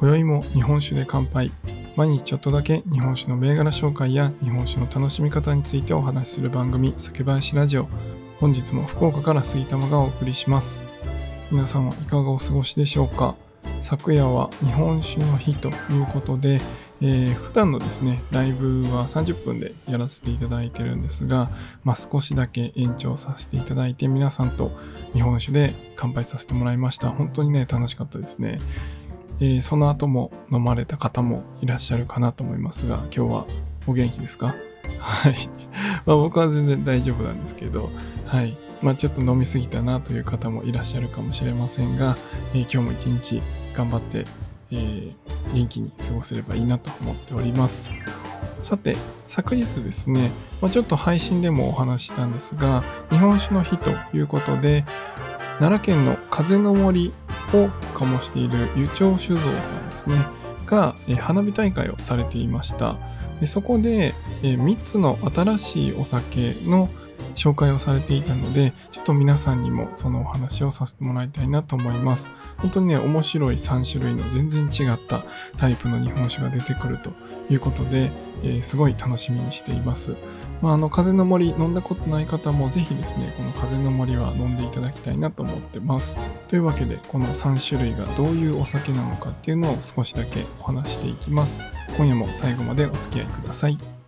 今宵も日本酒で乾杯。毎日ちょっとだけ日本酒の銘柄紹介や日本酒の楽しみ方についてお話しする番組酒林ラジオ。本日も福岡から杉玉がお送りします。皆さんはいかがお過ごしでしょうか？昨夜は日本酒の日ということで、えー、普段のですねライブは30分でやらせていただいてるんですが、まあ、少しだけ延長させていただいて皆さんと日本酒で乾杯させてもらいました。本当にね楽しかったですね。えー、その後も飲まれた方もいらっしゃるかなと思いますが、今日はお元気ですか？はい。まあ僕は全然大丈夫なんですけど、はい。まあちょっと飲みすぎたなという方もいらっしゃるかもしれませんが、えー、今日も一日頑張って、えー、元気に過ごせればいいなと思っております。さて、昨日ですね、まあ、ちょっと配信でもお話したんですが、日本酒の日ということで、奈良県の風の森を醸している湯長酒造さんですねが、え花火大会をされていました。でそこで、え3つの新しいお酒の紹介をされていたのでちょっと皆さんにもそのお話をさせてもらいたいなと思います。本当にね面白い3種類の全然違ったタイプの日本酒が出てくるということで、えー、すごい楽しみにしています。まあ、あの風の森飲んだことない方もぜひですねこの風の森は飲んでいただきたいなと思ってます。というわけでこの3種類がどういうお酒なのかっていうのを少しだけお話していきます。今夜も最後までお付き合いください。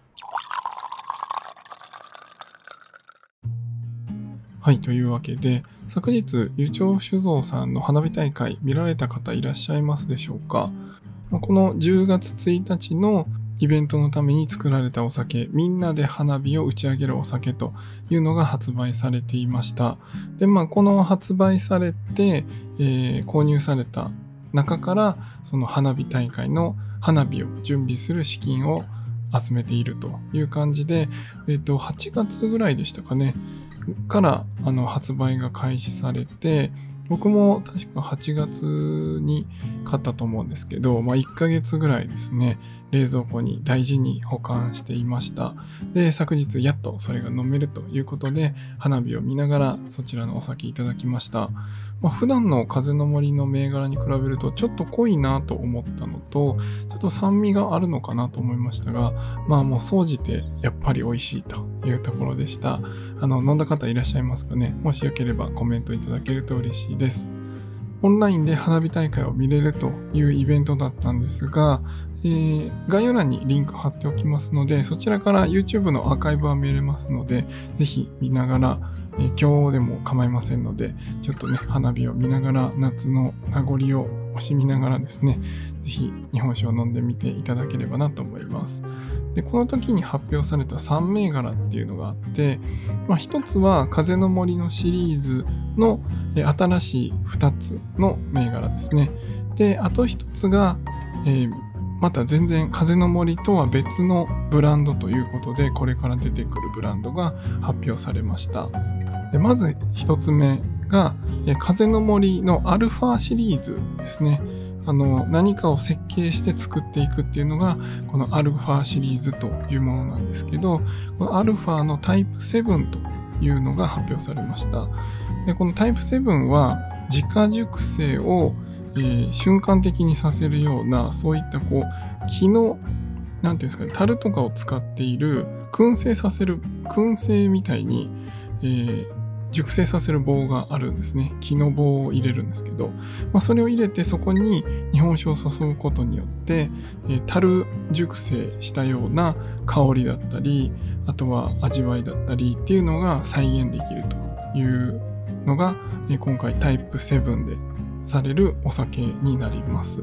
はい、というわけで、昨日、湯町酒造さんの花火大会見られた方いらっしゃいますでしょうか？この10月1日のイベントのために作られたお酒、みんなで花火を打ち上げるお酒というのが発売されていました。で、まあ、この発売されて、えー、購入された中から、その花火大会の花火を準備する資金を集めているという感じで、えっ、ー、と、8月ぐらいでしたかね、からあの発売が開始されて、僕も確か8月に買ったと思うんですけど、まあ、1ヶ月ぐらいですね、冷蔵庫に大事に保管していました。で、昨日やっとそれが飲めるということで、花火を見ながらそちらのお酒いただきました。まあ、普段の風の森の銘柄に比べるとちょっと濃いなと思ったのと、ちょっと酸味があるのかなと思いましたが、まあもう総じてやっぱり美味しいというところでした。あの、飲んだ方いらっしゃいますかね？もしよければコメントいただけると嬉しいです。オンラインで花火大会を見れるというイベントだったんですが、えー、概要欄にリンク貼っておきますので、そちらから YouTube のアーカイブは見れますので、ぜひ見ながら、えー、今日でも構いませんので、ちょっとね、花火を見ながら夏の名残を惜しみながらですね、ぜひ日本酒を飲んでみていただければなと思います。で、この時に発表された3銘柄っていうのがあって、まあ、1つは風の森のシリーズの新しい2つの銘柄ですね。で、あと1つが、えー、また全然風の森とは別のブランドということで、これから出てくるブランドが発表されました。でまず1つ目が、風の森のアルファシリーズですね。あの何かを設計して作っていくっていうのがこのアルファシリーズというものなんですけどこのアルファのタイプ7というのが発表されましたでこのタイプ7は自家熟成を、えー、瞬間的にさせるようなそういったこう木の何ていうんですかね樽とかを使っている燻製させる燻製みたいに、えー熟成させる棒があるんですね。木の棒を入れるんですけど、まあ、それを入れてそこに日本酒を注ぐことによって、えー、樽熟成したような香りだったり、あとは味わいだったりっていうのが再現できるというのが、えー、今回タイプ7でされるお酒になります。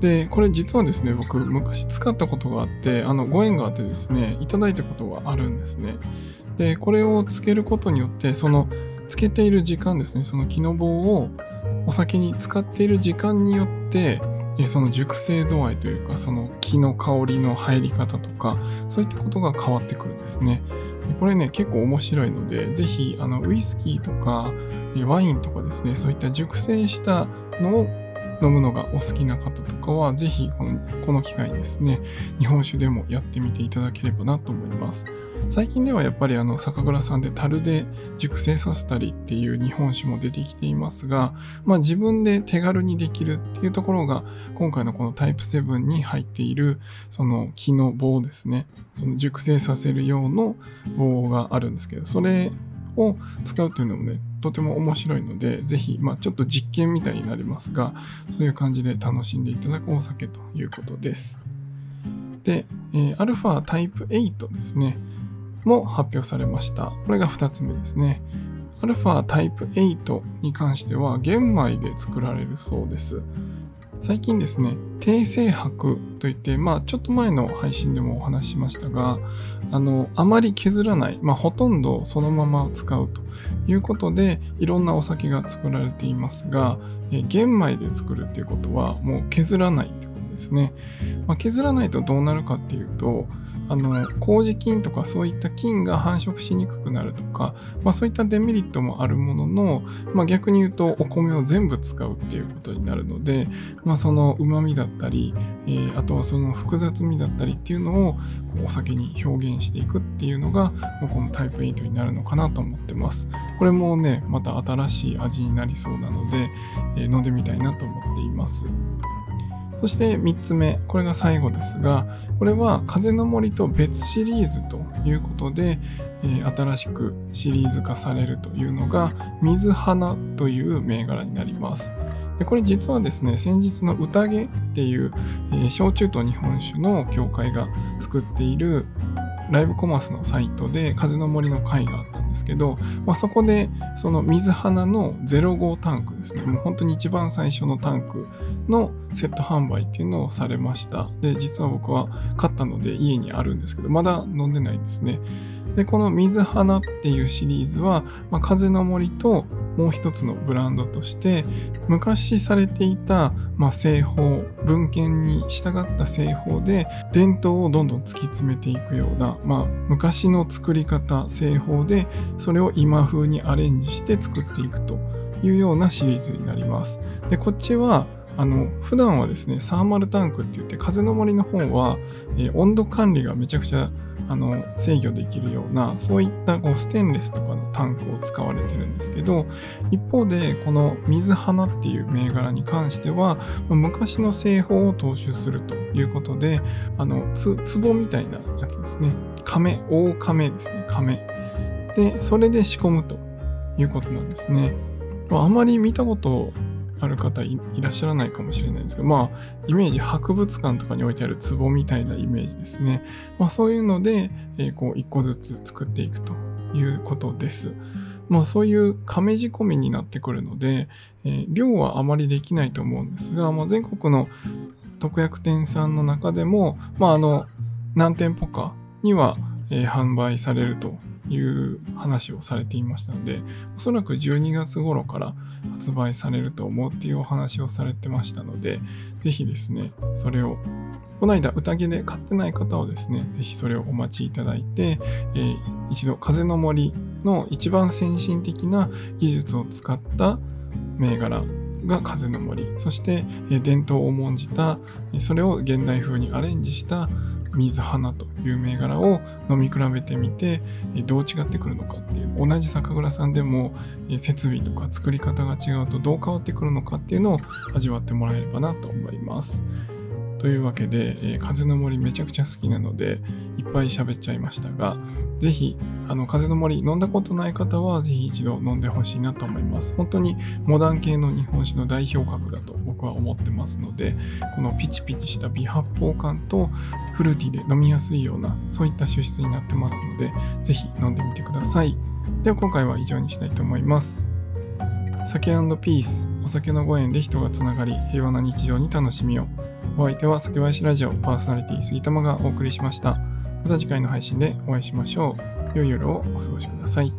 で、これ実はですね、僕昔使ったことがあって、あのご縁があってですね、いただいたことがあるんですね。で、これをつけることによって、そのつけている時間ですね、その木の棒をお酒に使っている時間によって、その熟成度合いというか、その木の香りの入り方とか、そういったことが変わってくるんですね。これね、結構面白いので、ぜひ、あの、ウイスキーとか、ワインとかですね、そういった熟成したのを飲むのがお好きな方とかは、ぜひこのこの機会にですね、日本酒でもやってみていただければなと思います。最近ではやっぱりあの酒蔵さんで樽で熟成させたりっていう日本酒も出てきていますが、まあ、自分で手軽にできるっていうところが今回のこのタイプ7に入っているその木の棒ですねその熟成させる用の棒があるんですけどそれを使うというのもねとても面白いのでぜひ、まあ、ちょっと実験みたいになりますがそういう感じで楽しんでいただくお酒ということです。で、えー、アルファタイプ8ですね。も発表されました。これが2つ目ですね。アルファタイプ8に関しては玄米で作られるそうです。最近ですね、低精白といって、まあちょっと前の配信でもお話ししましたが、あの、あまり削らない、まあほとんどそのまま使うということで、いろんなお酒が作られていますが、え玄米で作るっていうことはもう削らないってことですね。まあ、削らないとどうなるかっていうと、あの麹菌とかそういった菌が繁殖しにくくなるとか、まあ、そういったデメリットもあるものの、まあ、逆に言うとお米を全部使うっていうことになるので、まあ、その旨味だったり、えー、あとはその複雑味だったりっていうのをお酒に表現していくっていうのがこのタイプ8になるのかなと思ってます。これもねまた新しい味になりそうなので、えー、飲んでみたいなと思っています。そして3つ目、これが最後ですが、これは風の森と別シリーズということで、えー、新しくシリーズ化されるというのが、水花という銘柄になります。でこれ実はですね、先日の宴っていう、えー、焼酎と日本酒の協会が作っているライブコマースのサイトで風の森の会があったんですけど、まあ、そこでその水花の05タンクですね、もう本当に一番最初のタンクのセット販売っていうのをされました。で、実は僕は買ったので家にあるんですけど、まだ飲んでないんですね。で、この水花っていうシリーズは、まあ、風の森ともう一つのブランドとして、昔されていた、まあ、製法、文献に従った製法で、伝統をどんどん突き詰めていくような、まあ、昔の作り方、製法で、それを今風にアレンジして作っていくというようなシリーズになります。で、こっちは、あの、普段はですね、サーマルタンクって言って、風の森の方は、えー、温度管理がめちゃくちゃあの制御できるようなそういったこうステンレスとかのタンクを使われてるんですけど一方でこの水花っていう銘柄に関しては昔の製法を踏襲するということであのつ壺みたいなやつですね。亀大亀ですね。亀。でそれで仕込むということなんですね。あまり見たことある方いらっしゃらないかもしれないんですけど、まあ、イメージ、博物館とかに置いてある壺みたいなイメージですね。まあ、そういうので、えー、こう、一個ずつ作っていくということです。まあ、そういう亀仕込みになってくるので、えー、量はあまりできないと思うんですが、まあ、全国の特約店さんの中でも、まあ、あの、何店舗かには、えー、販売されるという話をされていましたので、おそらく12月頃から発売されると思うっていうお話をされてましたので、ぜひですね、それを、この間宴で買ってない方はですね、ぜひそれをお待ちいただいて、えー、一度風の森の一番先進的な技術を使った銘柄が風の森、そして伝統を重んじた、それを現代風にアレンジした水花という銘柄を飲み比べてみてどう違ってくるのかっていう同じ酒蔵さんでも設備とか作り方が違うとどう変わってくるのかっていうのを味わってもらえればなと思います。というわけで、えー、風の森めちゃくちゃ好きなので、いっぱい喋っちゃいましたが、ぜひ、あの、風の森飲んだことない方は、ぜひ一度飲んでほしいなと思います。本当にモダン系の日本酒の代表格だと僕は思ってますので、このピチピチした微発泡感とフルーティーで飲みやすいような、そういった酒質になってますので、ぜひ飲んでみてください。では今回は以上にしたいと思います。酒ピース、お酒のご縁で人がつながり、平和な日常に楽しみを。お相手は酒林ラジオパーソナリティ杉玉がお送りしました。また次回の配信でお会いしましょう。良い夜をお過ごしください。